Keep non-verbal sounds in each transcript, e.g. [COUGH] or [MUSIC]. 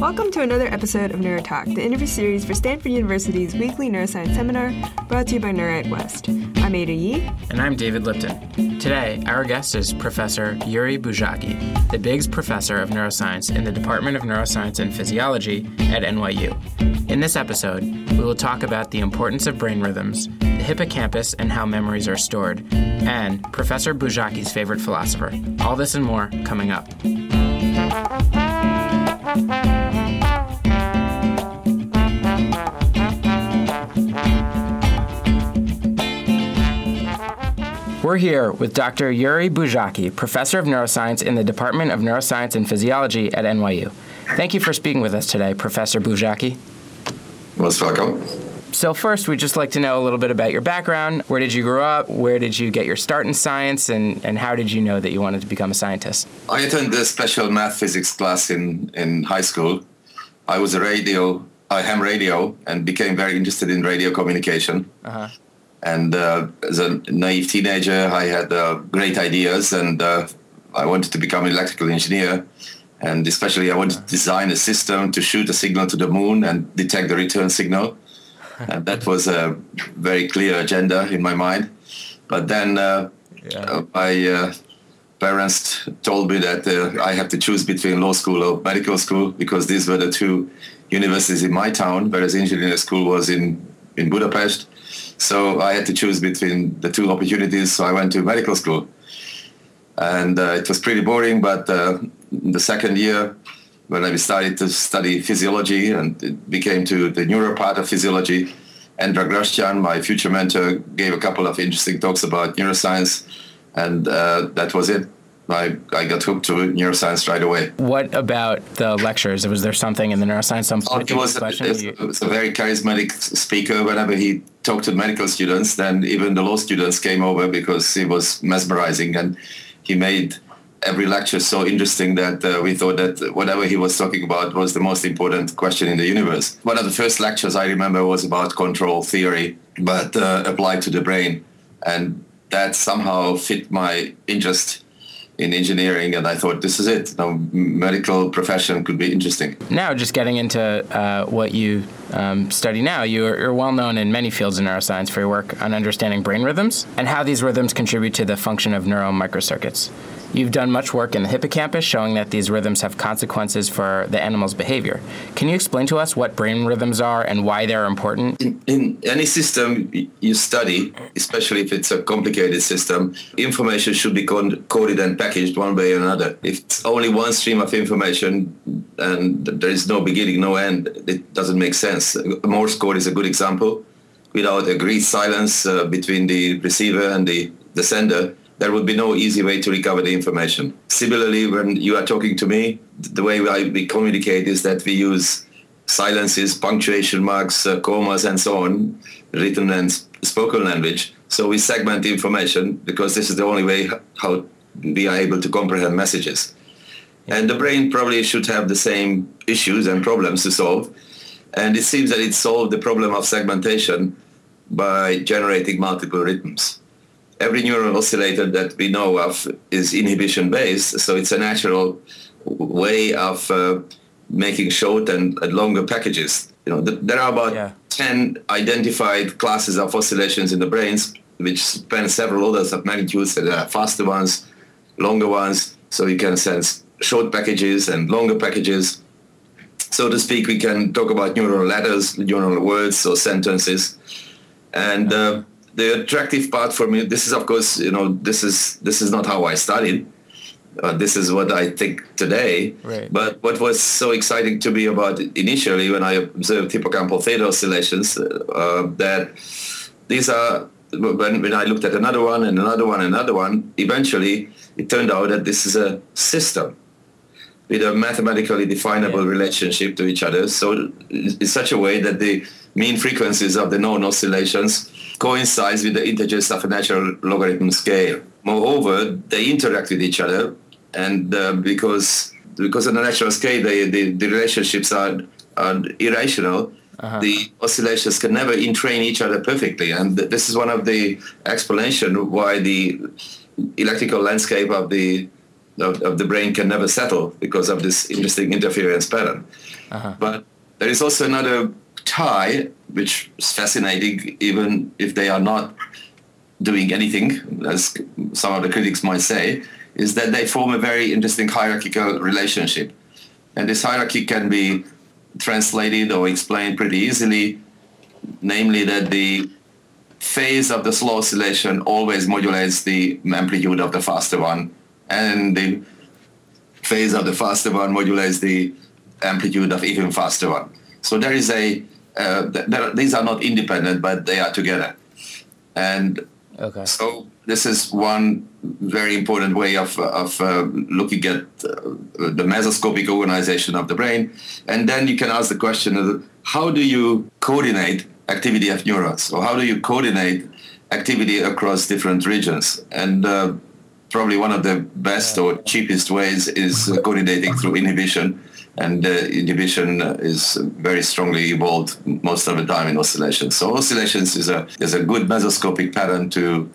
Welcome to another episode of NeuroTalk, the interview series for Stanford University's weekly neuroscience seminar brought to you by NeurIT West. I'm Ada Yi. And I'm David Lipton. Today, our guest is Professor Yuri Buzsáki, the Biggs Professor of Neuroscience in the Department of Neuroscience and Physiology at NYU. In this episode, we will talk about the importance of brain rhythms, the hippocampus and how memories are stored, and Professor Buzsáki's favorite philosopher. All this and more coming up. We're here with Dr. Yuri Buzsáki, professor of neuroscience in the Department of Neuroscience and Physiology at NYU. Thank you for speaking with us today, Professor Buzsáki. Most welcome. So, first, we'd just like to know a little bit about your background. Where did you grow up? Where did you get your start in science? And, and how did you know that you wanted to become a scientist? I attended a special math physics class in, in high school. I was a radio, I ham radio, and became very interested in radio communication. Uh-huh. And uh, as a naive teenager, I had uh, great ideas, and uh, I wanted to become an electrical engineer. And especially, I wanted to design a system to shoot a signal to the moon and detect the return signal. [LAUGHS] and that was a very clear agenda in my mind. But then uh, yeah. Uh, my uh, parents told me that I had to choose between law school or medical school because these were the two universities in my town, whereas engineering school was in, in Budapest. So I had to choose between the two opportunities. So I went to medical school. And uh, it was pretty boring, but uh, the second year, when I started to study physiology and it became to the neuro part of physiology, Endre Grastyán, my future mentor, gave a couple of interesting talks about neuroscience, and uh, that was it. I, I got hooked to neuroscience right away. What about the lectures? Was there something in the neuroscience? Some oh, he was, a, it was a very charismatic speaker. Whenever he talked to medical students, then even the law students came over because he was mesmerizing and he made every lecture so interesting that uh, we thought that whatever he was talking about was the most important question in the universe. One of the first lectures I remember was about control theory, but uh, applied to the brain. And that somehow fit my interest in engineering, and I thought this is it. The medical profession could be interesting. Now, just getting into uh, what you um, study now, you're, you're, well known in many fields of neuroscience for your work on understanding brain rhythms and how these rhythms contribute to the function of neural microcircuits. You've done much work in the hippocampus showing that these rhythms have consequences for the animal's behavior. Can you explain to us what brain rhythms are and why they're important? In, in any system you study, especially if it's a complicated system, information should be coded and packaged one way or another. If it's only one stream of information and there is no beginning, no end, it doesn't make sense. Morse code is a good example. Without agreed silence uh, between the receiver and the, the sender, there would be no easy way to recover the information. Similarly, when you are talking to me, the way I, we communicate is that we use silences, punctuation marks, uh, commas, and so on, written and spoken language. So we segment the information because this is the only way how we are able to comprehend messages. And the brain probably should have the same issues and problems to solve. And it seems that it solved the problem of segmentation by generating multiple rhythms every neural oscillator that we know of is inhibition based, so it's a natural way of uh, making short and, and, longer packages. You know, th- there are about yeah. 10 identified classes of oscillations in the brains, which span several orders of magnitudes. There are faster ones, longer ones, so you can sense short packages and longer packages. So to speak, we can talk about neural letters, neural words or sentences. And uh, the attractive part for me, this is of course, you know, this is this is not how I studied. Uh, this is what I think today. Right. But what was so exciting to me about initially when I observed hippocampal theta oscillations, uh, that these are when, when I looked at another one and another one and another one, eventually it turned out that this is a system with a mathematically definable yeah. relationship to each other. So in such a way that the mean frequencies of the known oscillations coincides with the integers of a natural logarithm scale. Moreover, they interact with each other, and uh, because because on a natural scale, they, the, the relationships are, are irrational. Uh-huh. The oscillations can never entrain each other perfectly, and this is one of the explanation why the electrical landscape of the of, of, the brain can never settle because of this interesting interference pattern. Uh-huh. But there is also another tie, which is fascinating, even if they are not doing anything, as some of the critics might say, is that they form a very interesting hierarchical relationship. And this hierarchy can be translated or explained pretty easily, namely that the phase of the slow oscillation always modulates the amplitude of the faster one, and the phase of the faster one modulates the amplitude of even faster one. So there is a, uh, these are not independent, but they are together. And okay. so this is one very important way of, of uh, looking at uh, the mesoscopic organization of the brain. And then you can ask the question, of how do you coordinate activity of neurons? Or how do you coordinate activity across different regions? And uh, probably one of the best or cheapest ways is coordinating through inhibition and uh, inhibition is very strongly evolved most of the time in oscillations. So oscillations is a is a good mesoscopic pattern to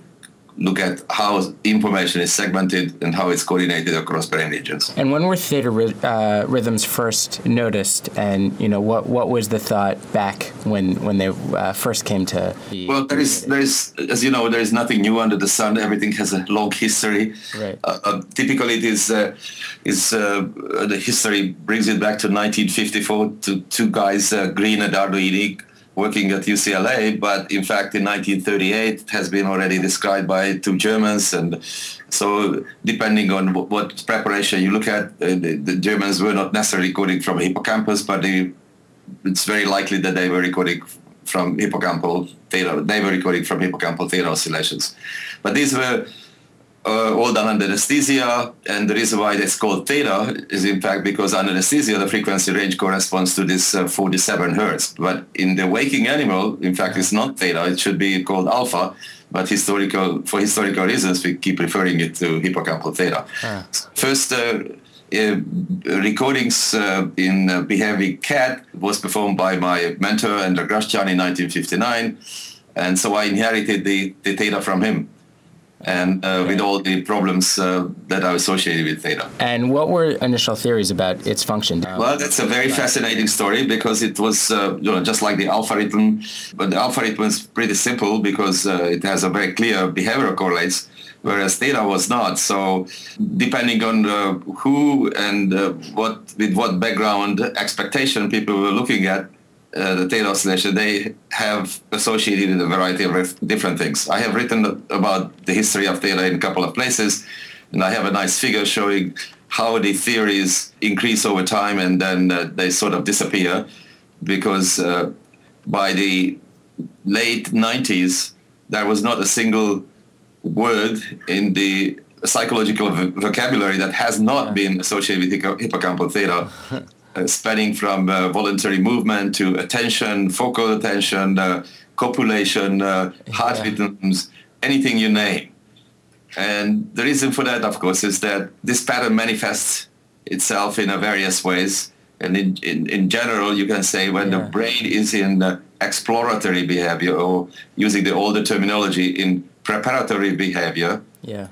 look at how information is segmented and how it's coordinated across brain regions. And when were theta uh, rhythms first noticed, and you know what what was the thought back when when they uh, first came to? Be well, there is there is as you know there is nothing new under the sun. Everything has a long history. Right. Uh, uh typically, it is uh, is uh, the history brings it back to 1954 to two guys, Green and Arduini working at UCLA, but in fact in 1938 it has been already described by two Germans. And so depending on what preparation you look at, uh, the, Germans were not necessarily recording from hippocampus, but they, it's very likely that they were recording from hippocampal theta. They were recording from hippocampal theta oscillations. But these were uh, all done under anesthesia. And the reason why it's called theta is in fact because under anesthesia, the frequency range corresponds to this uh, 47 hertz. But in the waking animal, in fact, it's not theta. It should be called alpha. But historical, for historical reasons, we keep referring it to hippocampal theta. Ah. First, uh, uh, recordings uh, in uh, Behaving Cat was performed by my mentor, Endre Grastyán, in 1959. And so I inherited the, the theta from him and uh, with all the problems uh, that are associated with theta. And what were initial theories about its function? Well, that's a very fascinating story because it was uh, you know just like the alpha rhythm, but the alpha rhythm is pretty simple because uh, it has a very clear behavioral correlates. Whereas theta was not. So, depending on uh, who and uh, what, with what background expectation people were looking at, uh, the theta oscillation, they have associated with a variety of different things. I have written about the history of theta in a couple of places, and I have a nice figure showing how the theories increase over time and then uh, they sort of disappear because uh, by the late 90s, there was not a single word in the psychological vocabulary that has not been associated with hippocampal theta. [LAUGHS] uh, spanning from uh, voluntary movement to attention, focal attention, uh, copulation, uh, heart yeah. rhythms, anything you name. And the reason for that, of course, is that this pattern manifests itself in various ways. And in, in, in general, you can say when yeah. the brain is in exploratory behavior, or using the older terminology, in preparatory behavior, yeah.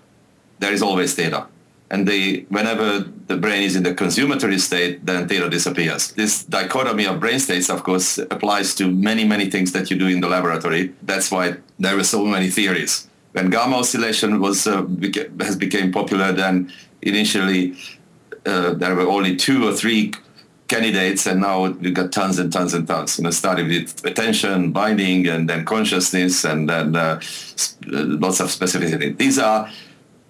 there is always theta and they, whenever the brain is in the consummatory state, then theta disappears. This dichotomy of brain states, of course, applies to many, many things that you do in the laboratory. That's why there were so many theories. When gamma oscillation was uh, beca- has become popular, then initially uh, there were only two or three candidates, and now we got tons and tons and tons. And I started with attention, binding, and then consciousness, and then uh, lots of specificity. These are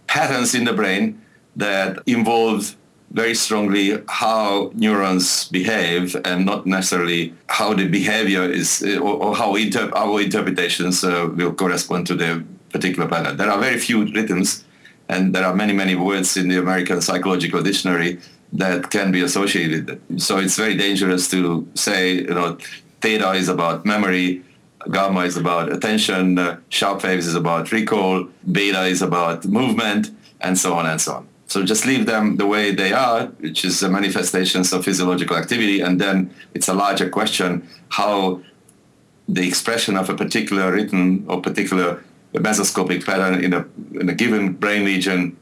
patterns in the brain that involves very strongly how neurons behave and not necessarily how the behavior is or, or how our interpretations uh, will correspond to the particular pattern. There are very few rhythms and there are many, many words in the American Psychological Dictionary that can be associated. So it's very dangerous to say, you know, theta is about memory, gamma is about attention, uh, sharp waves is about recall, beta is about movement, and so on and so on. So just leave them the way they are, which is the manifestations of physiological activity, and then it's a larger question how the expression of a particular rhythm or particular mesoscopic pattern in a in a given brain region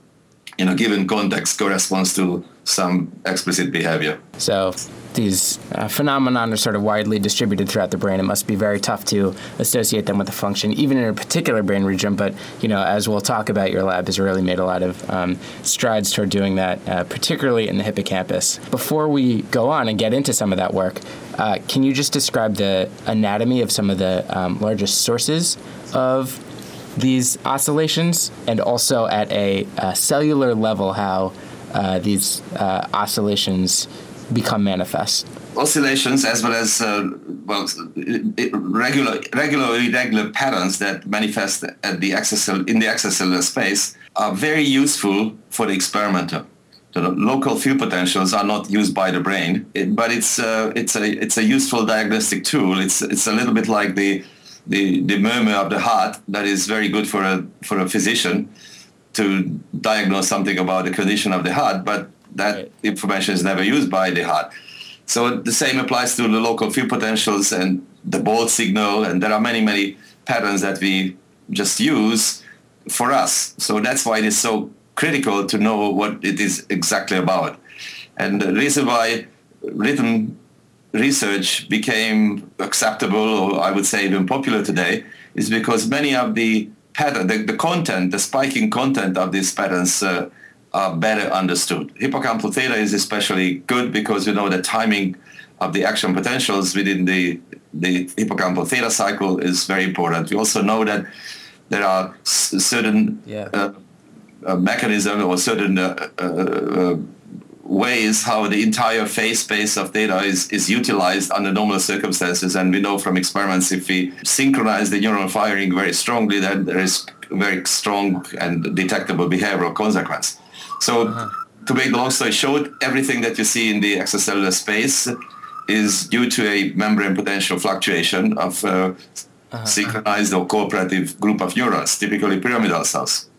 in a given context corresponds to some explicit behavior. So these uh, phenomenon are sort of widely distributed throughout the brain. It must be very tough to associate them with a function, even in a particular brain region. But you know, as we'll talk about, your lab has really made a lot of um, strides toward doing that, uh, particularly in the hippocampus. Before we go on and get into some of that work, uh, can you just describe the anatomy of some of the um, largest sources of these oscillations, and also at a, a cellular level, how uh, these uh, oscillations become manifest? Oscillations, as well as uh, well, regular, regular, irregular patterns that manifest at the extracell- in the extracellular space, are very useful for the experimenter. The local field potentials are not used by the brain, but it's uh, it's a it's a useful diagnostic tool. It's it's a little bit like the the, the murmur of the heart that is very good for a for a physician to diagnose something about the condition of the heart, but that right. information is never used by the heart. So the same applies to the local field potentials and the BOLD signal, and there are many, many patterns that we just use for us. So that's why it is so critical to know what it is exactly about. And the reason why rhythm research became acceptable, or I would say even popular today, is because many of the pattern, the, the content, the spiking content of these patterns uh, are better understood. Hippocampal theta is especially good because you know the timing of the action potentials within the, the hippocampal theta cycle is very important. We also know that there are s- certain yeah. uh, uh, mechanisms or certain uh, uh, uh ways how the entire phase space of theta is, is utilized under normal circumstances. And we know from experiments if we synchronize the neural firing very strongly, then there is very strong and detectable behavioral consequence. So uh-huh. to make the long story short, everything that you see in the extracellular space is due to a membrane potential fluctuation of uh, uh-huh. synchronized or cooperative group of neurons, typically pyramidal cells.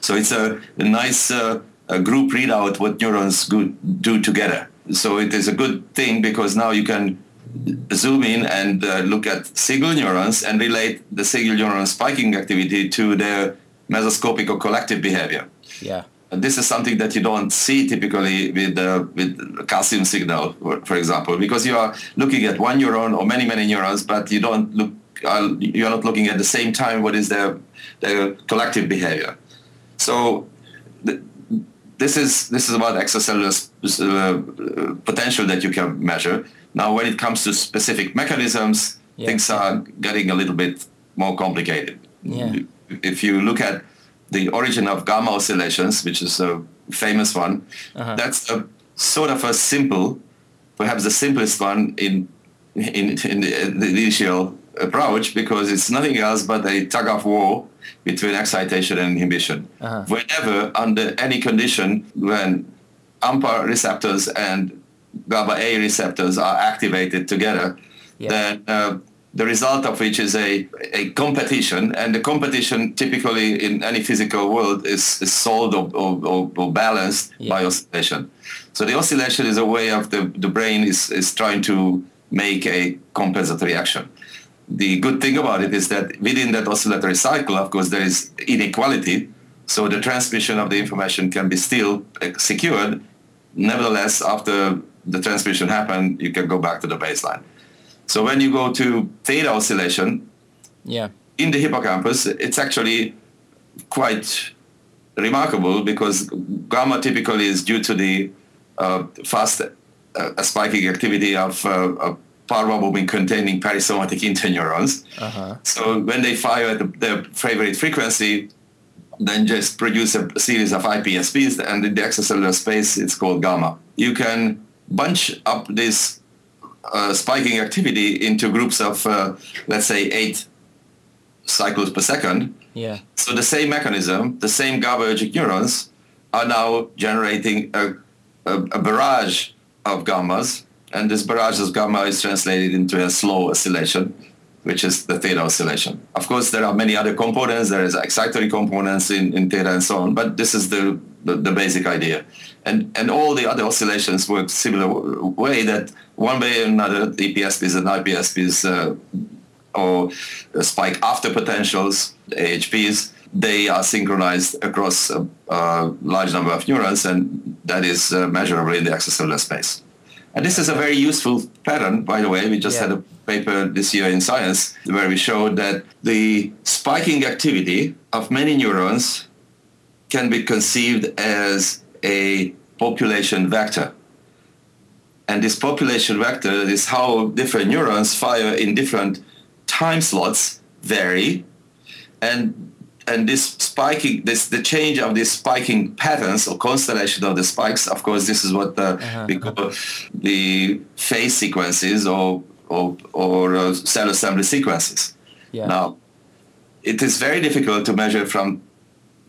So it's a, a nice uh, a group readout what neurons do together. So it is a good thing because now you can zoom in and uh, look at single neurons and relate the single neuron spiking activity to their mesoscopic or collective behavior. Yeah. This is something that you don't see typically with uh, with calcium signal, for example, because you are looking at one neuron or many many neurons, but you don't look. Uh, you're not looking at the same time what is their their collective behavior. So this is this is about extracellular uh, potential that you can measure. Now, when it comes to specific mechanisms, yeah. things are getting a little bit more complicated. Yeah. If you look at the origin of gamma oscillations, which is a famous one, uh-huh. that's a sort of a simple, perhaps the simplest one in in, in the, the initial approach because it's nothing else but a tug of war between excitation and inhibition. Uh-huh. Whenever, under any condition, when AMPA receptors and GABA A receptors are activated together, yeah. then uh, the result of which is a, a competition, and the competition typically in any physical world is, is solved or, or, or balanced yeah. by oscillation. So the oscillation is a way of the, the brain is, is trying to make a compensatory action the good thing about it is that within that oscillatory cycle, of course, there is inequality. So the transmission of the information can be still uh, secured. Nevertheless, after the transmission happened, you can go back to the baseline. So when you go to theta oscillation, yeah, in the hippocampus, it's actually quite remarkable because gamma typically is due to the uh, fast uh, spiking activity of, uh, parvalbumin containing perisomatic interneurons. Uh-huh. So when they fire at the, their favorite frequency, then just produce a series of IPSPs, and in the extracellular space, it's called gamma. You can bunch up this uh, spiking activity into groups of, uh, let's say, eight cycles per second. Yeah. So the same mechanism, the same GABAergic neurons, are now generating a, a, a barrage of gammas and this barrage of gamma is translated into a slow oscillation, which is the theta oscillation. Of course, there are many other components. There is excitatory components in, in theta and so on, but this is the, the, the, basic idea. And, and all the other oscillations work similar way that one way or another, EPSPs and IPSPs uh, or spike after potentials, AHPs, they are synchronized across a, a large number of neurons, and that is uh, measurable in the extracellular space. And this is a very useful pattern, by the way. We just yeah. had a paper this year in Science where we showed that the spiking activity of many neurons can be conceived as a population vector. And this population vector is how different neurons fire in different time slots vary. And and this spiking, this the change of these spiking patterns or constellation of the spikes. Of course, this is what the, uh-huh. we call the phase sequences or or, or uh, cell assembly sequences. Yeah. Now, it is very difficult to measure from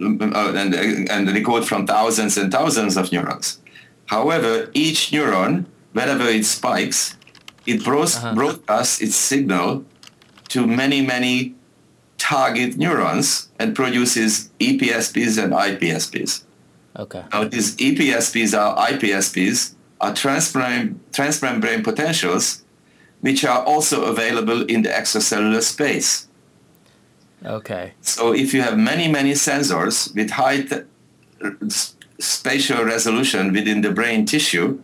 uh, and and record from thousands and thousands of neurons. However, each neuron, whenever it spikes, it uh-huh. broadcasts its signal to many many target neurons and produces EPSPs and IPSPs. Okay. Now these EPSPs or IPSPs are transmembrane, transmembrane potentials which are also available in the extracellular space. Okay. So if you have many, many sensors with high t- spatial resolution within the brain tissue,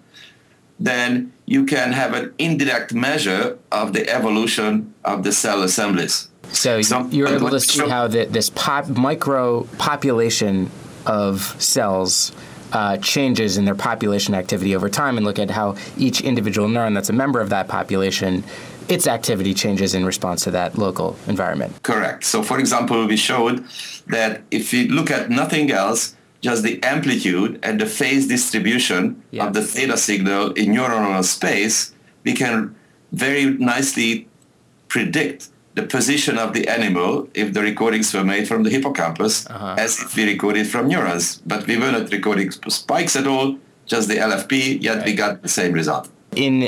then you can have an indirect measure of the evolution of the cell assemblies. So you're able to see how the, this pop, micro population of cells uh, changes in their population activity over time and look at how each individual neuron that's a member of that population its activity changes in response to that local environment. Correct. So, for example, we showed that if we look at nothing else, just the amplitude and the phase distribution yeah. of the theta signal in neuronal space, we can very nicely predict the position of the animal if the recordings were made from the hippocampus uh-huh. as if we recorded from neurons. But we were not recording spikes at all, just the LFP, yet right. we got the same result. In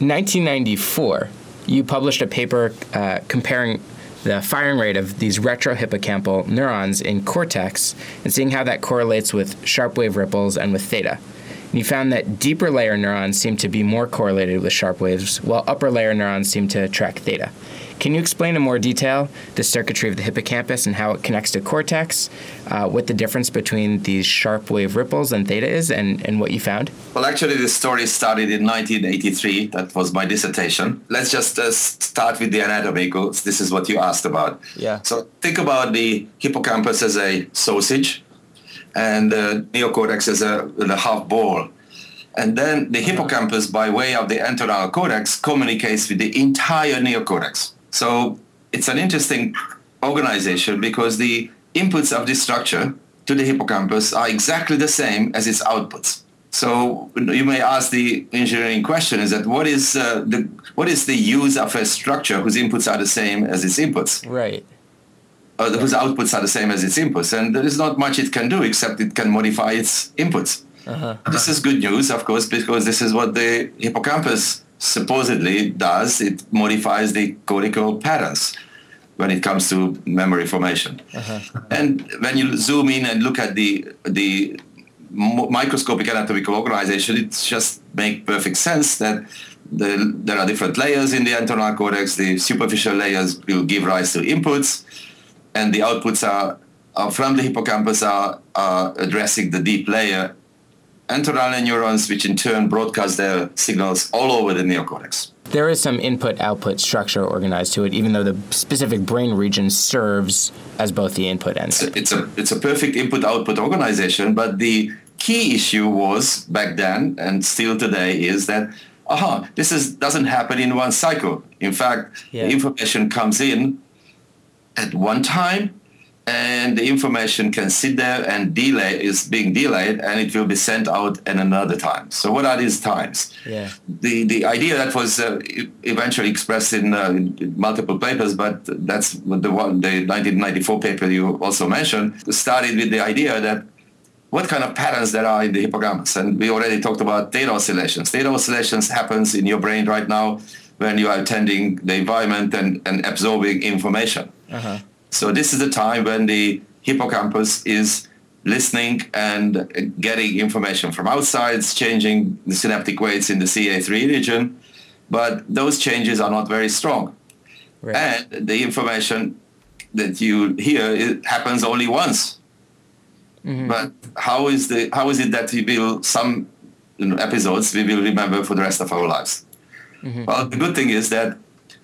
1994, you published a paper uh, comparing the firing rate of these retrohippocampal neurons in cortex and seeing how that correlates with sharp wave ripples and with theta. And you found that deeper layer neurons seem to be more correlated with sharp waves, while upper layer neurons seem to track theta. Can you explain in more detail the circuitry of the hippocampus and how it connects to cortex, uh, what the difference between these sharp wave ripples and theta is, and, and what you found? Well, actually, the story started in 1983. That was my dissertation. Let's just uh, start with the anatomy, because this is what you asked about. Yeah. So think about the hippocampus as a sausage and the neocortex as a, a half ball. And then the hippocampus, by way of the entorhinal cortex, communicates with the entire neocortex. So it's an interesting organization because the inputs of this structure to the hippocampus are exactly the same as its outputs. So you may ask the engineering question: Is that what is uh, the what is the use of a structure whose inputs are the same as its inputs? Right. Uh, whose outputs are the same as its inputs, and there is not much it can do except it can modify its inputs. Uh-huh. This is good news, of course, because this is what the hippocampus supposedly does, it modifies the cortical patterns when it comes to memory formation. Uh-huh. And when you zoom in and look at the the microscopic anatomical organization, it just makes perfect sense that the, there are different layers in the entorhinal cortex. The superficial layers will give rise to inputs, and the outputs are, are from the hippocampus are, are addressing the deep layer entorhinal neurons, which in turn broadcast their signals all over the neocortex. There is some input-output structure organized to it, even though the specific brain region serves as both the input and. It's a it's a perfect input-output organization, but the key issue was back then and still today is that aha, this is doesn't happen in one cycle. In fact, yeah. the information comes in at one time and the information can sit there and delay is being delayed and it will be sent out at another time. So what are these times? Yeah. the the idea that was uh, eventually expressed in, uh, multiple papers but that's the one the 1994 paper you also mentioned started with the idea that what kind of patterns there are in the hippocampus. And we already talked about theta oscillations. Theta oscillations happens in your brain right now when you are attending the environment and, and absorbing information. Uh-huh. So this is the time when the hippocampus is listening and getting information from outside, changing the synaptic weights in the CA3 region, but those changes are not very strong. Right. And the information that you hear it happens only once. Mm-hmm. But how is the how is it that we will some you know, episodes we will remember for the rest of our lives? Mm-hmm. Well, the good thing is that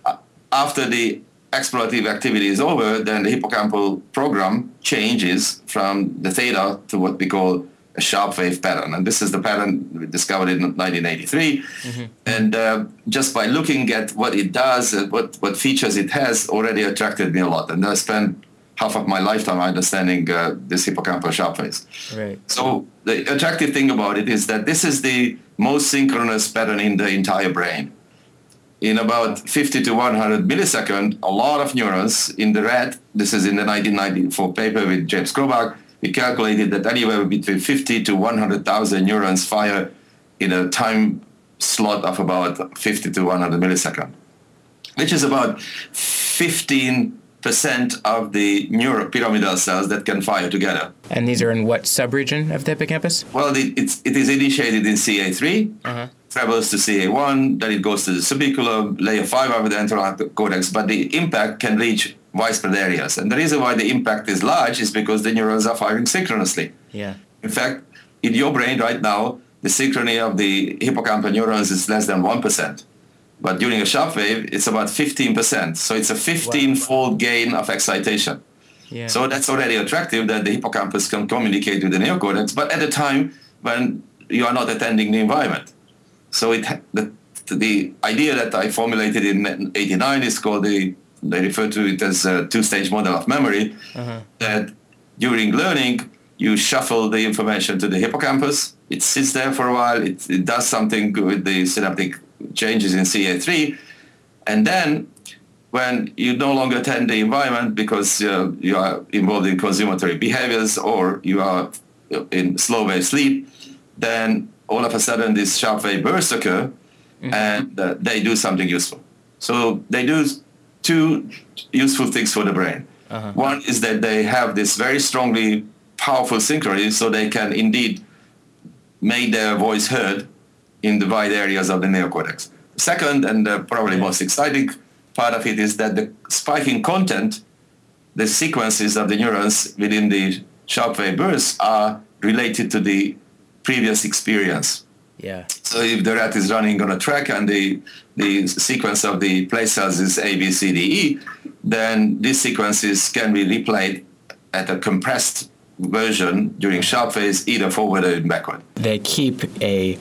uh, after the explorative activity is over, then the hippocampal program changes from the theta to what we call a sharp wave pattern. And this is the pattern we discovered in 1983. Mm-hmm. And uh, just by looking at what it does, uh, what, what features it has, already attracted me a lot. And I spent half of my lifetime understanding uh, this hippocampal sharp phase. Right. So the attractive thing about it is that this is the most synchronous pattern in the entire brain in about 50 to 100 milliseconds, a lot of neurons in the red, this is in the 1994 paper with James Chrobak, we calculated that anywhere between 50 to 100,000 neurons fire in a time slot of about 50 to 100 milliseconds, which is about 15 percent of the neuropyramidal cells that can fire together. And these are in what subregion of the hippocampus? Well, it, it's, it is initiated in CA3. Uh-huh travels to CA1, then it goes to the subiculum, layer 5 of the entorhinal cortex, but the impact can reach widespread areas. And the reason why the impact is large is because the neurons are firing synchronously. Yeah. In fact, in your brain right now, the synchrony of the hippocampal neurons is less than 1%. But during a sharp wave, it's about 15%. So it's a 15-fold wow. gain of excitation. Yeah. So that's already attractive that the hippocampus can communicate with the neocortex, but at a time when you are not attending the environment. So it the, the idea that I formulated in '89 is called the they refer to it as a two-stage model of memory. Uh-huh. That during learning you shuffle the information to the hippocampus. It sits there for a while. It, it does something with the synaptic changes in CA3, and then when you no longer attend the environment because uh, you are involved in consummatory behaviors or you are in slow wave sleep, then all of a sudden this sharp wave bursts occur mm-hmm. and uh, they do something useful. So they do two useful things for the brain. Uh-huh. One is that they have this very strongly powerful synchrony so they can indeed make their voice heard in the wide areas of the neocortex. Second, and uh, probably yeah. most exciting part of it is that the spiking content, the sequences of the neurons within the sharp wave bursts are related to the previous experience. Yeah. So if the rat is running on a track and the the sequence of the place cells is A, B, C, D, E, then these sequences can be replayed at a compressed version during sharp phase, either forward or backward. They keep a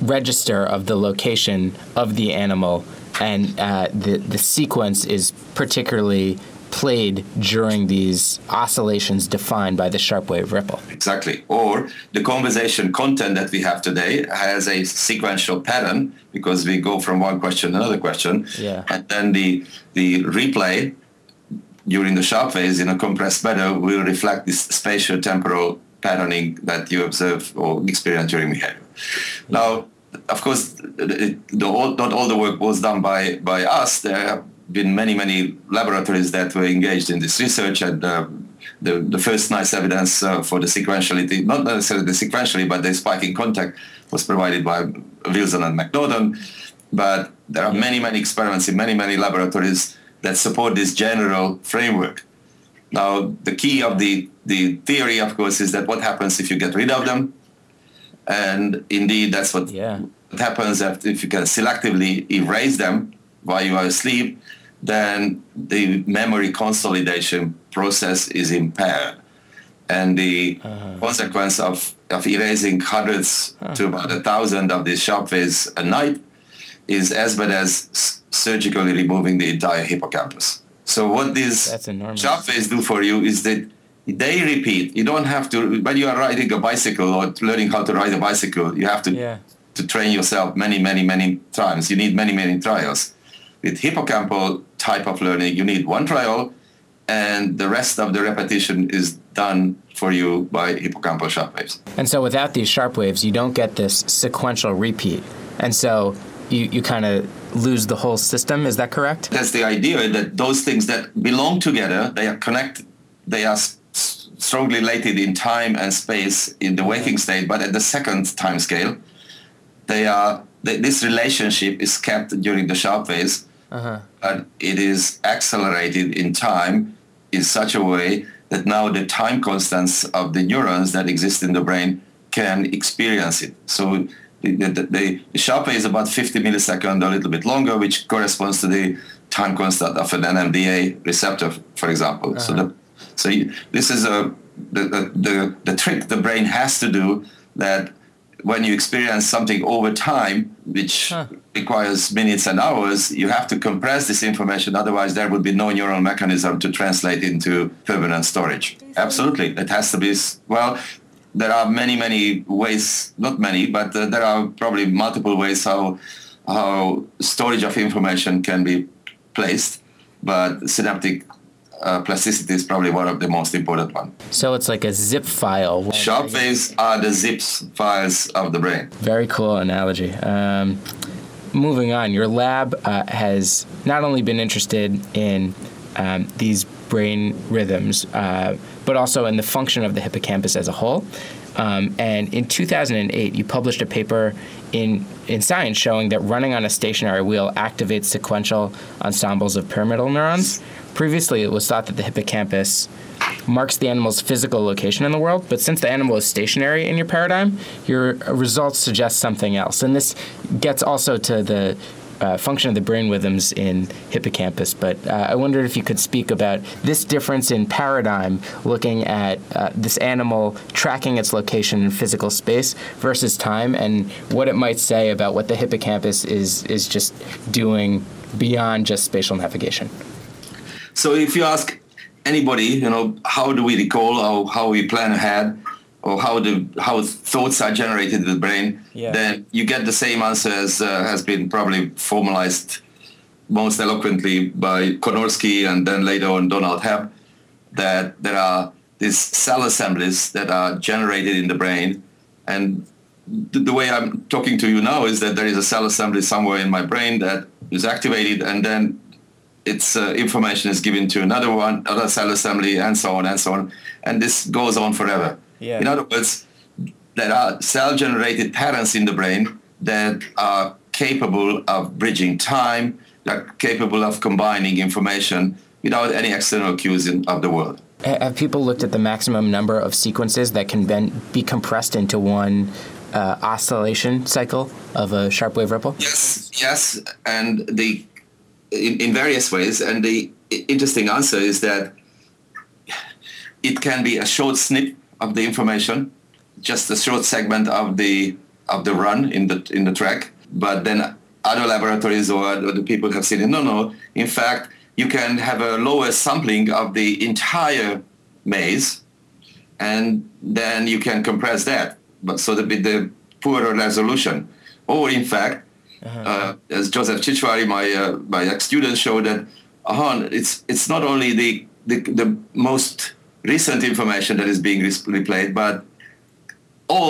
register of the location of the animal, and uh, the the sequence is particularly played during these oscillations defined by the sharp wave ripple. Exactly. Or the conversation content that we have today has a sequential pattern because we go from one question to another question. Yeah. And then the the replay during the sharp phase in a compressed manner will reflect this spatial temporal patterning that you observe or experience during behavior. Now, of course, the, not all the work was done by, by us. There been many, many laboratories that were engaged in this research and uh, the, the first nice evidence uh, for the sequentiality, not necessarily the sequentially, but the spiking contact was provided by Wilson and McNaughton. But there are many, many experiments in many, many laboratories that support this general framework. Now, the key of the, the theory, of course, is that what happens if you get rid of them? And indeed, that's what, yeah. what happens if you can selectively erase them while you are asleep then the memory consolidation process is impaired. And the uh-huh. consequence of, of erasing 100s uh-huh. to about a thousand of these sharp waves a night is as bad as surgically removing the entire hippocampus. So what these sharp waves do for you is that they repeat. You don't have to, when you are riding a bicycle or learning how to ride a bicycle, you have to, yeah. to train yourself many, many, many times. You need many, many trials. With hippocampal type of learning, you need one trial, and the rest of the repetition is done for you by hippocampal sharp waves. And so, without these sharp waves, you don't get this sequential repeat. And so, you, you kind of lose the whole system. Is that correct? That's the idea that those things that belong together, they are connected, they are strongly related in time and space in the waking state, but at the second time scale, they are this relationship is kept during the sharp phase, uh-huh. but it is accelerated in time in such a way that now the time constants of the neurons that exist in the brain can experience it. So the, the, the sharp wave is about 50 milliseconds, a little bit longer, which corresponds to the time constant of an NMDA receptor, for example. Uh-huh. So, the, so you, this is a the, the, the trick the brain has to do that when you experience something over time, which huh. requires minutes and hours, you have to compress this information. Otherwise, there would be no neural mechanism to translate into permanent storage. Absolutely. It has to be, well, there are many, many ways, not many, but uh, there are probably multiple ways how, how storage of information can be placed. But synaptic uh, plasticity is probably one of the most important ones. So it's like a zip file. Sharp waves are the zips files of the brain. Very cool analogy. Um, moving on, your lab uh, has not only been interested in um, these brain rhythms, uh, but also in the function of the hippocampus as a whole. Um, and in 2008, you published a paper in, in Science showing that running on a stationary wheel activates sequential ensembles of pyramidal neurons. Previously, it was thought that the hippocampus marks the animal's physical location in the world, but since the animal is stationary in your paradigm, your results suggest something else. And this gets also to the uh, function of the brain rhythms in hippocampus. But uh, I wondered if you could speak about this difference in paradigm, looking at uh, this animal tracking its location in physical space versus time, and what it might say about what the hippocampus is is just doing beyond just spatial navigation. So if you ask anybody, you know, how do we recall how, how we plan ahead or how the how thoughts are generated in the brain, yeah. then you get the same answer as uh, has been probably formalized most eloquently by Konorski and then later on Donald Hebb, that there are these cell assemblies that are generated in the brain. And the, the way I'm talking to you now is that there is a cell assembly somewhere in my brain that is activated and then its uh, information is given to another one, other cell assembly, and so on and so on, and this goes on forever. Yeah. In other words, there are cell-generated patterns in the brain that are capable of bridging time, that are capable of combining information without any external cues in, of the world. Have people looked at the maximum number of sequences that can ben, be compressed into one uh, oscillation cycle of a sharp wave ripple? Yes, yes, and the in, in various ways. And the interesting answer is that it can be a short snip of the information, just a short segment of the of the run in the in the track. But then other laboratories or other people have seen it. No, no. In fact, you can have a lower sampling of the entire maze, and then you can compress that, but so that with the poorer resolution. Or in fact, uh-huh. Uh, as Joseph Csicsvári, my uh, my ex-student, showed that uh, it's it's not only the, the, the most recent information that is being replayed, but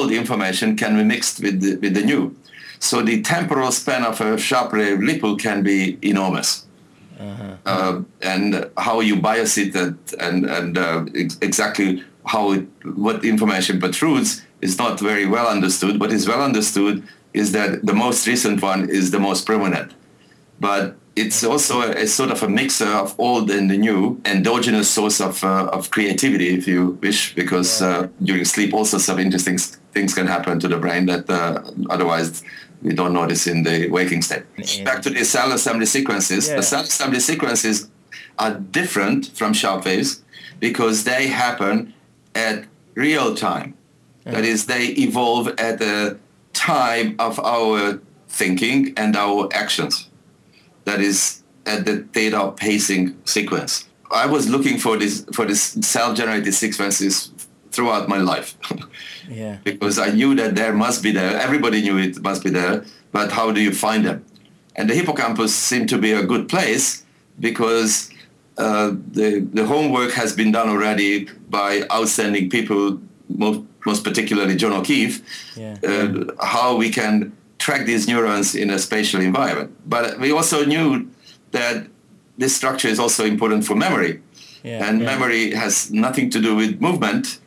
the information can be mixed with the, with the new. So the temporal span of a sharp wave ripple can be enormous. Uh-huh. Uh, and how you bias it and, and, and uh, ex- exactly how it, what information protrudes is not very well understood. What is well understood is that the most recent one is the most prominent. But it's also a, a sort of a mixer of old and the new, endogenous source of, uh, of creativity, if you wish, because uh, during sleep also some interesting things can happen to the brain that uh, otherwise we don't notice in the waking state. Back to the cell assembly sequences. Yeah. The cell assembly sequences are different from sharp waves because they happen at real time. Yeah. That is, they evolve at a time of our thinking and our actions. That is at the data pacing sequence. I was looking for this for this self-generated sequences throughout my life. [LAUGHS] yeah. [LAUGHS] because I knew that there must be there. Everybody knew it must be there, but how do you find them? And the hippocampus seemed to be a good place because uh, the the homework has been done already by outstanding people, most most particularly John O'Keefe, yeah. uh, how we can track these neurons in a spatial environment. But we also knew that this structure is also important for memory. Yeah, and yeah. memory has nothing to do with movement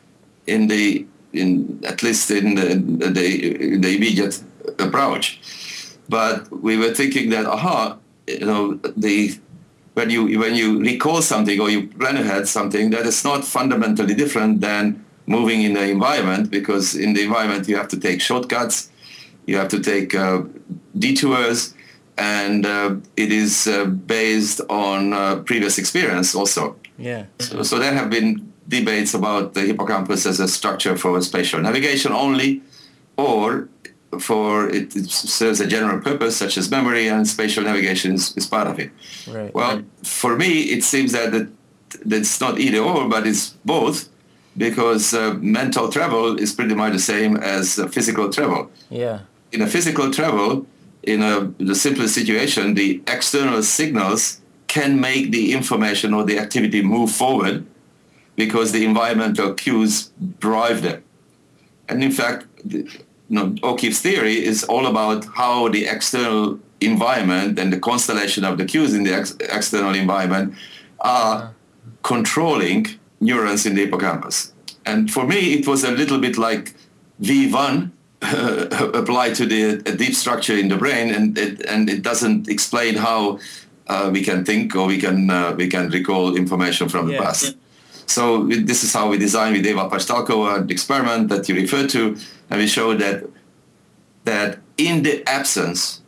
in the in at least in the, the, the immediate approach. But we were thinking that aha, you know, the when you when you recall something or you plan ahead something that is not fundamentally different than moving in the environment because in the environment you have to take shortcuts, you have to take uh, detours, and uh, it is uh, based on uh, previous experience also. Yeah. So, so there have been debates about the hippocampus as a structure for spatial navigation only, or for it, it serves a general purpose such as memory and spatial navigation is, is part of it. Right. Well, for me, it seems that it, it's not either or, but it's both because uh, mental travel is pretty much the same as uh, physical travel. Yeah. In a physical travel, in a, the simplest situation, the external signals can make the information or the activity move forward because the environmental cues drive them. And in fact, the, you know, O'Keefe's theory is all about how the external environment and the constellation of the cues in the ex- external environment are uh-huh. controlling neurons in the hippocampus. And for me, it was a little bit like V1 uh, [LAUGHS] applied to the deep structure in the brain, and it, and it doesn't explain how uh, we can think or we can uh, we can recall information from the yeah. past. So this is how we designed with Eva Pastalkova an experiment that you referred to, and we showed that that in the absence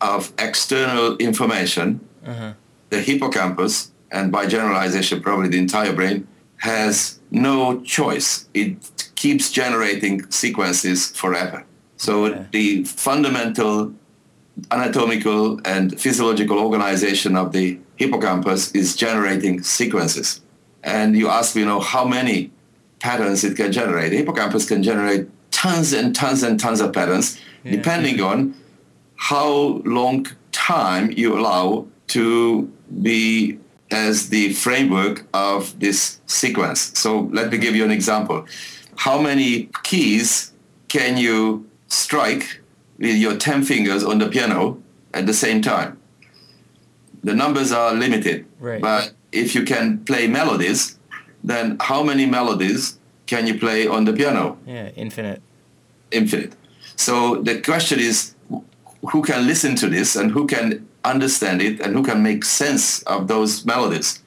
of external information, uh-huh. the hippocampus, and by generalization probably the entire brain, has no choice. It keeps generating sequences forever. So okay. the fundamental anatomical and physiological organization of the hippocampus is generating sequences and you ask me, you know, how many patterns it can generate. The hippocampus can generate tons and tons and tons of patterns, yeah. depending on how long time you allow to be as the framework of this sequence. So let me give you an example. How many keys can you strike with your 10 fingers on the piano at the same time? The numbers are limited, right. but if you can play melodies, then how many melodies can you play on the piano? Yeah, infinite. Infinite. So the question is who can listen to this and who can understand it and who can make sense of those melodies?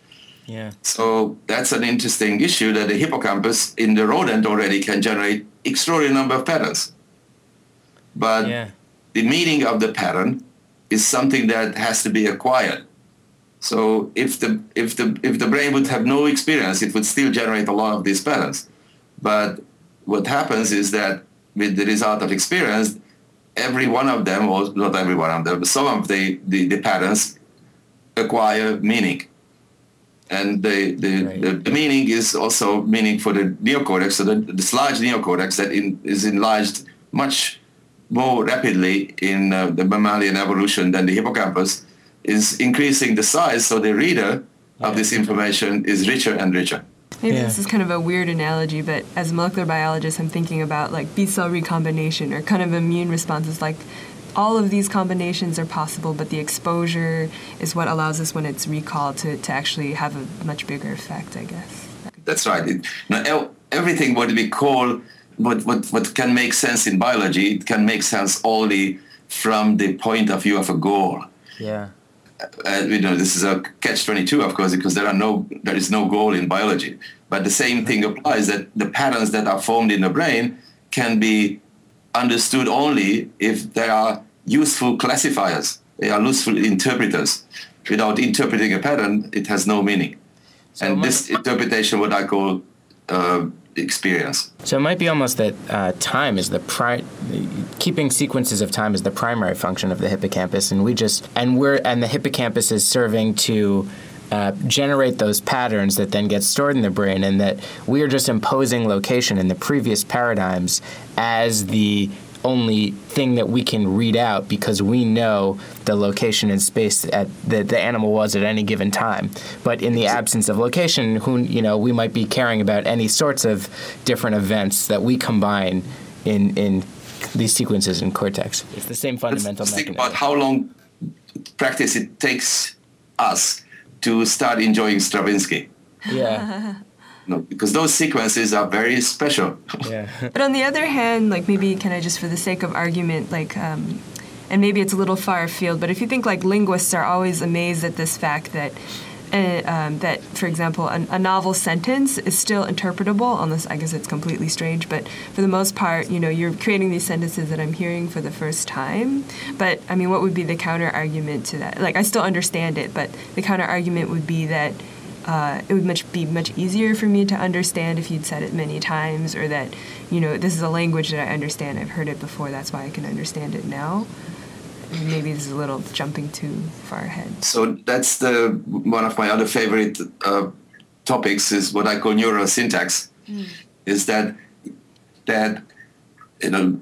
Yeah. So that's an interesting issue that the hippocampus in the rodent already can generate extraordinary number of patterns. But yeah. the meaning of the pattern is something that has to be acquired. So if the if the if the brain would have no experience, it would still generate a lot of these patterns. But what happens is that with the result of experience, every one of them, or not every one of them, but some of the, the, the patterns acquire meaning. And the, the, right. the, the, meaning is also meaning for the neocortex, so the, this large neocortex that in, is enlarged much more rapidly in uh, the mammalian evolution than the hippocampus is increasing the size, so the reader of this information is richer and richer. Maybe yeah. this is kind of a weird analogy, but as a molecular biologist, I'm thinking about like B cell recombination or kind of immune responses. Like all of these combinations are possible, but the exposure is what allows us when it's recalled to, to actually have a much bigger effect, I guess. That's right. It, now, everything what we call what, what, what can make sense in biology, it can make sense only from the point of view of a goal. Yeah uh, you know, this is a catch-22, of course, because there are no, there is no goal in biology. But the same thing applies that the patterns that are formed in the brain can be understood only if there are useful classifiers. They are useful interpreters. Without interpreting a pattern, it has no meaning. So and this interpretation, what I call uh, experience. So it might be almost that uh, time is the pri- keeping sequences of time is the primary function of the hippocampus, and we just and we're and the hippocampus is serving to. Uh, generate those patterns that then get stored in the brain, and that we are just imposing location in the previous paradigms as the only thing that we can read out because we know the location in space at that the animal was at any given time. But in the absence of location, who you know, we might be caring about any sorts of different events that we combine in in these sequences in cortex. It's the same fundamental Let's mechanism. Think about how long practice it takes us to start enjoying Stravinsky. Yeah. [LAUGHS] No, because those sequences are very special. Yeah. [LAUGHS] but on the other hand, like maybe can I just for the sake of argument, like um, and maybe it's a little far afield, but if you think like linguists are always amazed at this fact that uh, um, that, for example, a, a, novel sentence is still interpretable, unless I guess it's completely strange. But for the most part, you know, you're creating these sentences that I'm hearing for the first time. But I mean, what would be the counter argument to that? Like, I still understand it, but the counter argument would be that. Uh, it would much be much easier for me to understand if you'd said it many times, or that, you know, this is a language that I understand. I've heard it before. That's why I can understand it now maybe this is a little jumping too far ahead. So that's the one of my other favorite uh, topics is what I call neurosyntax. Mm. Is that that you know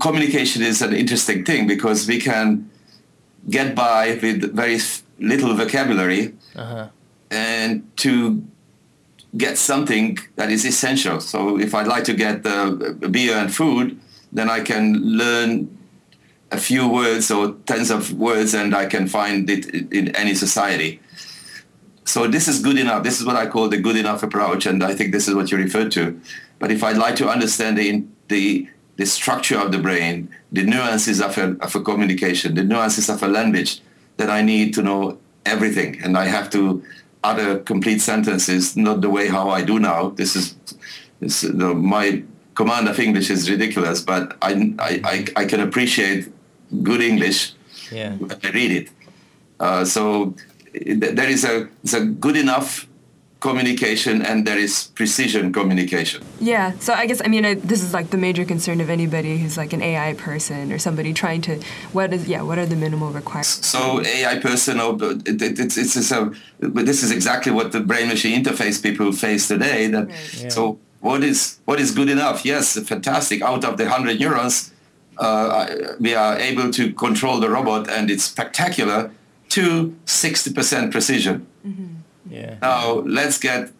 communication is an interesting thing because we can get by with very little vocabulary uh-huh. And to get something that is essential. So if I'd like to get uh, beer and food, then I can learn a few words or tens of words and I can find it in any society. So this is good enough. This is what I call the good enough approach, and I think this is what you referred to. But if I'd like to understand the the, the structure of the brain, the nuances of a, of a communication, the nuances of a language, then I need to know everything, and I have to utter complete sentences, not the way how I do now. This is, this, you know, my command of English is ridiculous, but I, I, I, can appreciate good English yeah. when I read it. Uh, so there is a, a good enough communication and there is precision communication. Yeah, so I guess I mean I, this is like the major concern of anybody who's like an AI person or somebody trying to what is yeah what are the minimal requirements? So AI person, oh, it, it, it's it's a this is exactly what the brain machine interface people face today. That right. yeah. so what is what is good enough? Yes, fantastic. Out of the hundred neurons, uh, we are able to control the robot and it's spectacular to 60% precision. Mm-hmm. Yeah. Now let's get,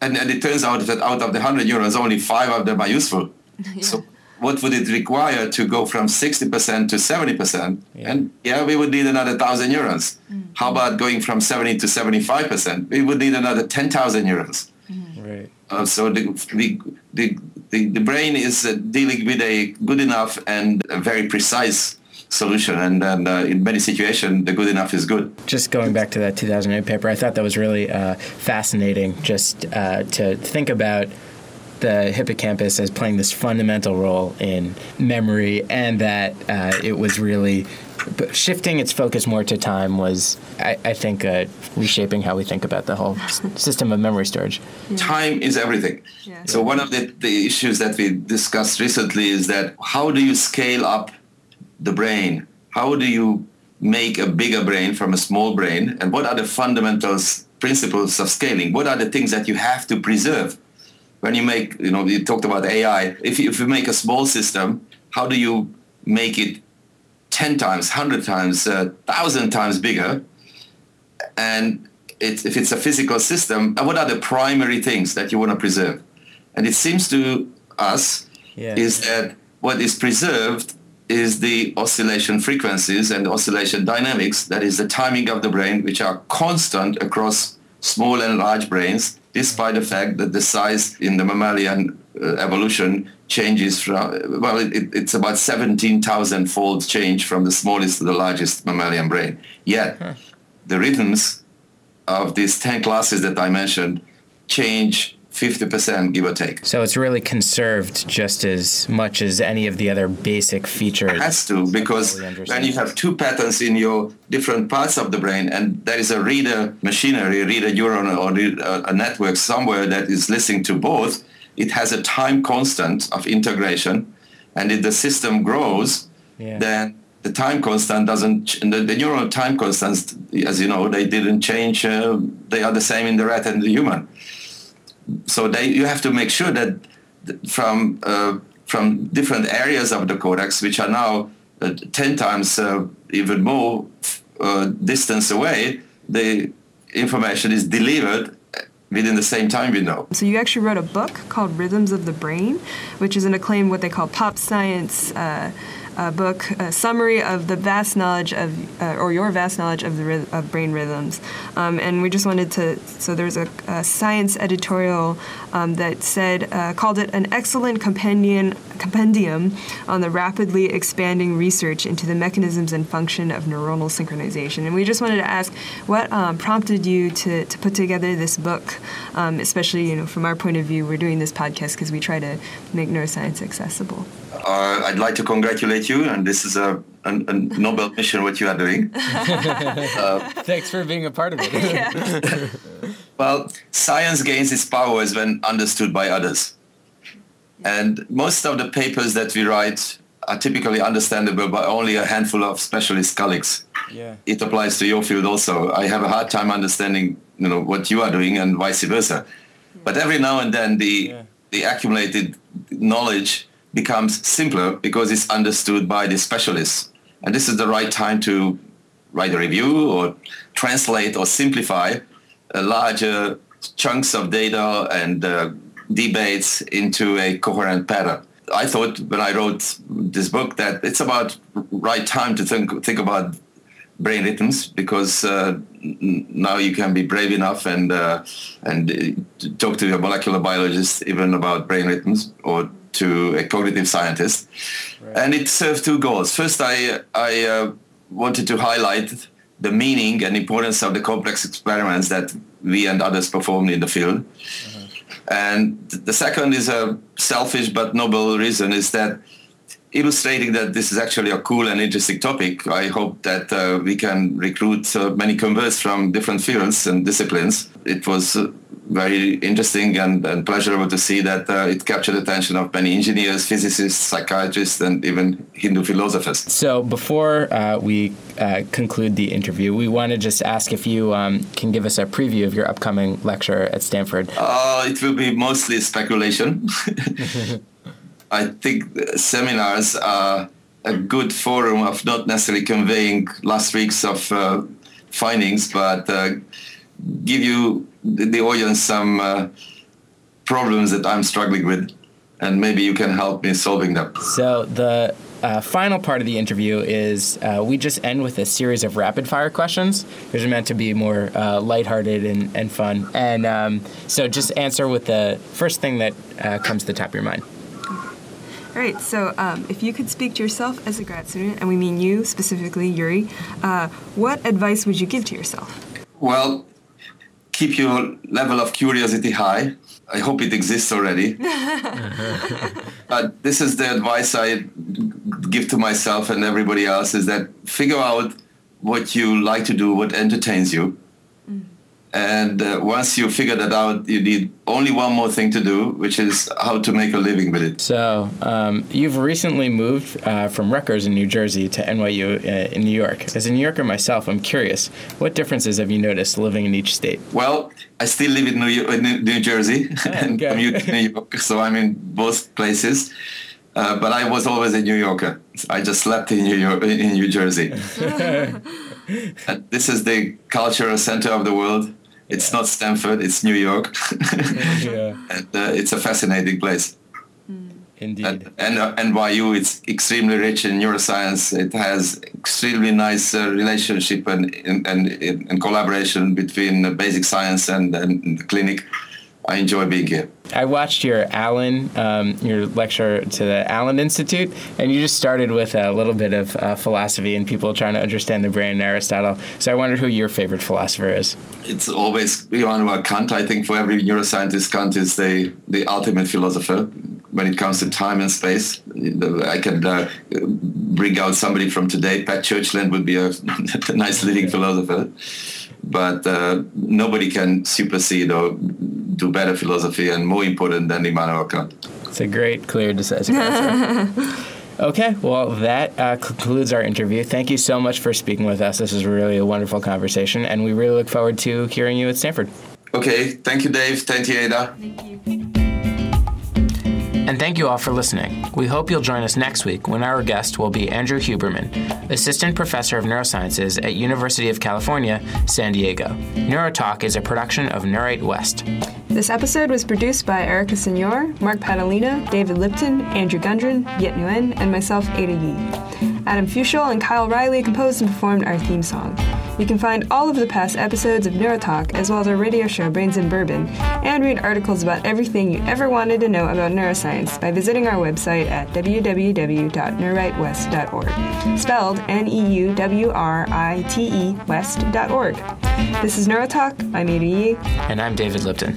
and, and, it turns out that out of the 100 neurons, only five of them are useful. [LAUGHS] yeah. So what would it require to go from 60% to 70%? Yeah. And yeah, we would need another 1,000 neurons. Mm-hmm. How about going from 70 to 75%? We would need another 10,000 neurons. Mm-hmm. Right. Uh, so the, the, the, the, the brain is uh, dealing with a good enough and very precise solution and, and uh, in many situations the good enough is good just going back to that 2008 paper i thought that was really uh, fascinating just uh, to think about the hippocampus as playing this fundamental role in memory and that uh, it was really but shifting its focus more to time was, I, I think, uh, reshaping how we think about the whole system of memory storage. Yeah. Time is everything. Yeah. So one of the, the issues that we discussed recently is that how do you scale up the brain? How do you make a bigger brain from a small brain? And what are the fundamentals, principles of scaling? What are the things that you have to preserve? When you make, you know, you talked about AI. If you, if you make a small system, how do you make it 10 times, 100 times, uh, 1,000 times bigger. And it, if it's a physical system, what are the primary things that you want to preserve? And it seems to us yeah. is that what is preserved is the oscillation frequencies and oscillation dynamics, that is the timing of the brain, which are constant across small and large brains, despite the fact that the size in the mammalian uh, evolution changes from, well, it, it's about 17,000 fold change from the smallest to the largest mammalian brain. Yet, the rhythms of these 10 classes that I mentioned change 50% give or take. So it's really conserved just as much as any of the other basic features. It has to, because when you have two patterns in your different parts of the brain, and there is a reader machinery, a reader neuron, or a network somewhere that is listening to both, it has a time constant of integration, and if the system grows, yeah. then the time constant doesn't. The, the, neural time constants, as you know, they didn't change. Uh, they are the same in the rat and the human. So they, you have to make sure that from uh, from different areas of the cortex, which are now uh, ten times uh, even more uh, distance away, the information is delivered within the same time window. So you actually wrote a book called Rhythms of the Brain, which is an acclaimed what they call pop science uh, a book, a summary of the vast knowledge of, uh, or your vast knowledge of the of brain rhythms. Um, and we just wanted to, so there's a, a science editorial um, that said, uh, called it an excellent compendium, compendium on the rapidly expanding research into the mechanisms and function of neuronal synchronization. And we just wanted to ask what um, prompted you to, to put together this book, um, especially, you know, from our point of view, we're doing this podcast because we try to make neuroscience accessible. Uh, I'd like to congratulate you, and this is a, a, a noble mission what you are doing. [LAUGHS] uh, Thanks for being a part of it. [LAUGHS] [LAUGHS] well, science gains its powers when understood by others. And most of the papers that we write are typically understandable by only a handful of specialist colleagues. Yeah. It applies to your field also. I have a hard time understanding, you know, what you are doing and vice versa. But every now and then the yeah. the accumulated knowledge becomes simpler because it's understood by the specialists. And this is the right time to write a review or translate or simplify larger chunks of data and uh, debates into a coherent pattern. I thought when I wrote this book that it's about right time to think think about brain rhythms because uh, now you can be brave enough and uh, and uh, talk to a molecular biologist even about brain rhythms or to a cognitive scientist. Right. And it served two goals. First, I, I uh, wanted to highlight the meaning and importance of the complex experiments that we and others performed in the field. Uh-huh. And the second is a selfish but noble reason is that illustrating that this is actually a cool and interesting topic, I hope that uh, we can recruit uh, many converts from different fields and disciplines. It was uh, very interesting and, and pleasurable to see that uh, it captured the attention of many engineers, physicists, psychiatrists, and even Hindu philosophers. So before uh, we uh, conclude the interview, we want to just ask if you um, can give us a preview of your upcoming lecture at Stanford. Uh, it will be mostly speculation. [LAUGHS] I think seminars are a good forum of not necessarily conveying last weeks of uh, findings, but uh, give you the audience some uh, problems that I'm struggling with, and maybe you can help me solving them. So the uh, final part of the interview is uh, we just end with a series of rapid fire questions, which are meant to be more uh, lighthearted and, and fun. And um, so just answer with the first thing that uh, comes to the top of your mind. All right, so um, if you could speak to yourself as a grad student, and we mean you specifically, Yuri, uh, what advice would you give to yourself? Well, keep your level of curiosity high. I hope it exists already. [LAUGHS] uh, this is the advice I give to myself and everybody else is that figure out what you like to do, what entertains you, and uh, once you figure that out, you need only one more thing to do, which is how to make a living with it. So, um, you've recently moved uh, from Rutgers in New Jersey to NYU uh, in New York. As a New Yorker myself, I'm curious, what differences have you noticed living in each state? Well, I still live in New, York, New Jersey oh, [LAUGHS] and commute to New [LAUGHS] York, so I'm in both places. Uh, but I was always a New Yorker. I just slept in New York, in New Jersey. [LAUGHS] this is the cultural center of the world it's not Stanford, it's New York. [LAUGHS] yeah. And uh, it's a fascinating place. Hmm. Indeed. And, and uh, NYU, it's extremely rich in neuroscience. It has extremely nice uh, relationship and, and, and, and, collaboration between basic science and, and the clinic. I enjoy being here. I watched your Allen, um, your lecture to the Allen Institute, and you just started with a little bit of uh, philosophy and people trying to understand the brain and Aristotle. So I wonder who your favorite philosopher is. It's always Immanuel Kant. I think for every neuroscientist, Kant is the, the ultimate philosopher when it comes to time and space. I can uh, bring out somebody from today. Pat Churchland would be a, a [LAUGHS] nice leading philosopher but uh, nobody can supersede or do better philosophy and more important than Immanuel Kant. It's a great, clear, decisive answer. [LAUGHS] okay, well, that uh, concludes our interview. Thank you so much for speaking with us. This is really a wonderful conversation, and we really look forward to hearing you at Stanford. Okay, thank you, Dave. Thank you, Ada. Thank you. And thank you all for listening. We hope you'll join us next week when our guest will be Andrew Huberman, Assistant Professor of Neurosciences at University of California, San Diego. Neurotalk is a production of NeuWrite West. This episode was produced by Erica Senor, Mark Padalino, David Lipton, Andrew Gundren, Yet Nguyen, and myself, Ada Yi. Adam Fuschel and Kyle Riley composed and performed our theme song. You can find all of the past episodes of Neurotalk, as well as our radio show Brains and Bourbon, and read articles about everything you ever wanted to know about neuroscience by visiting our website at www.neuwritewest.org, spelled N-E-U-W-R-I-T-E West.org. This is Neurotalk. I'm Ada Yee. And I'm David Lipton.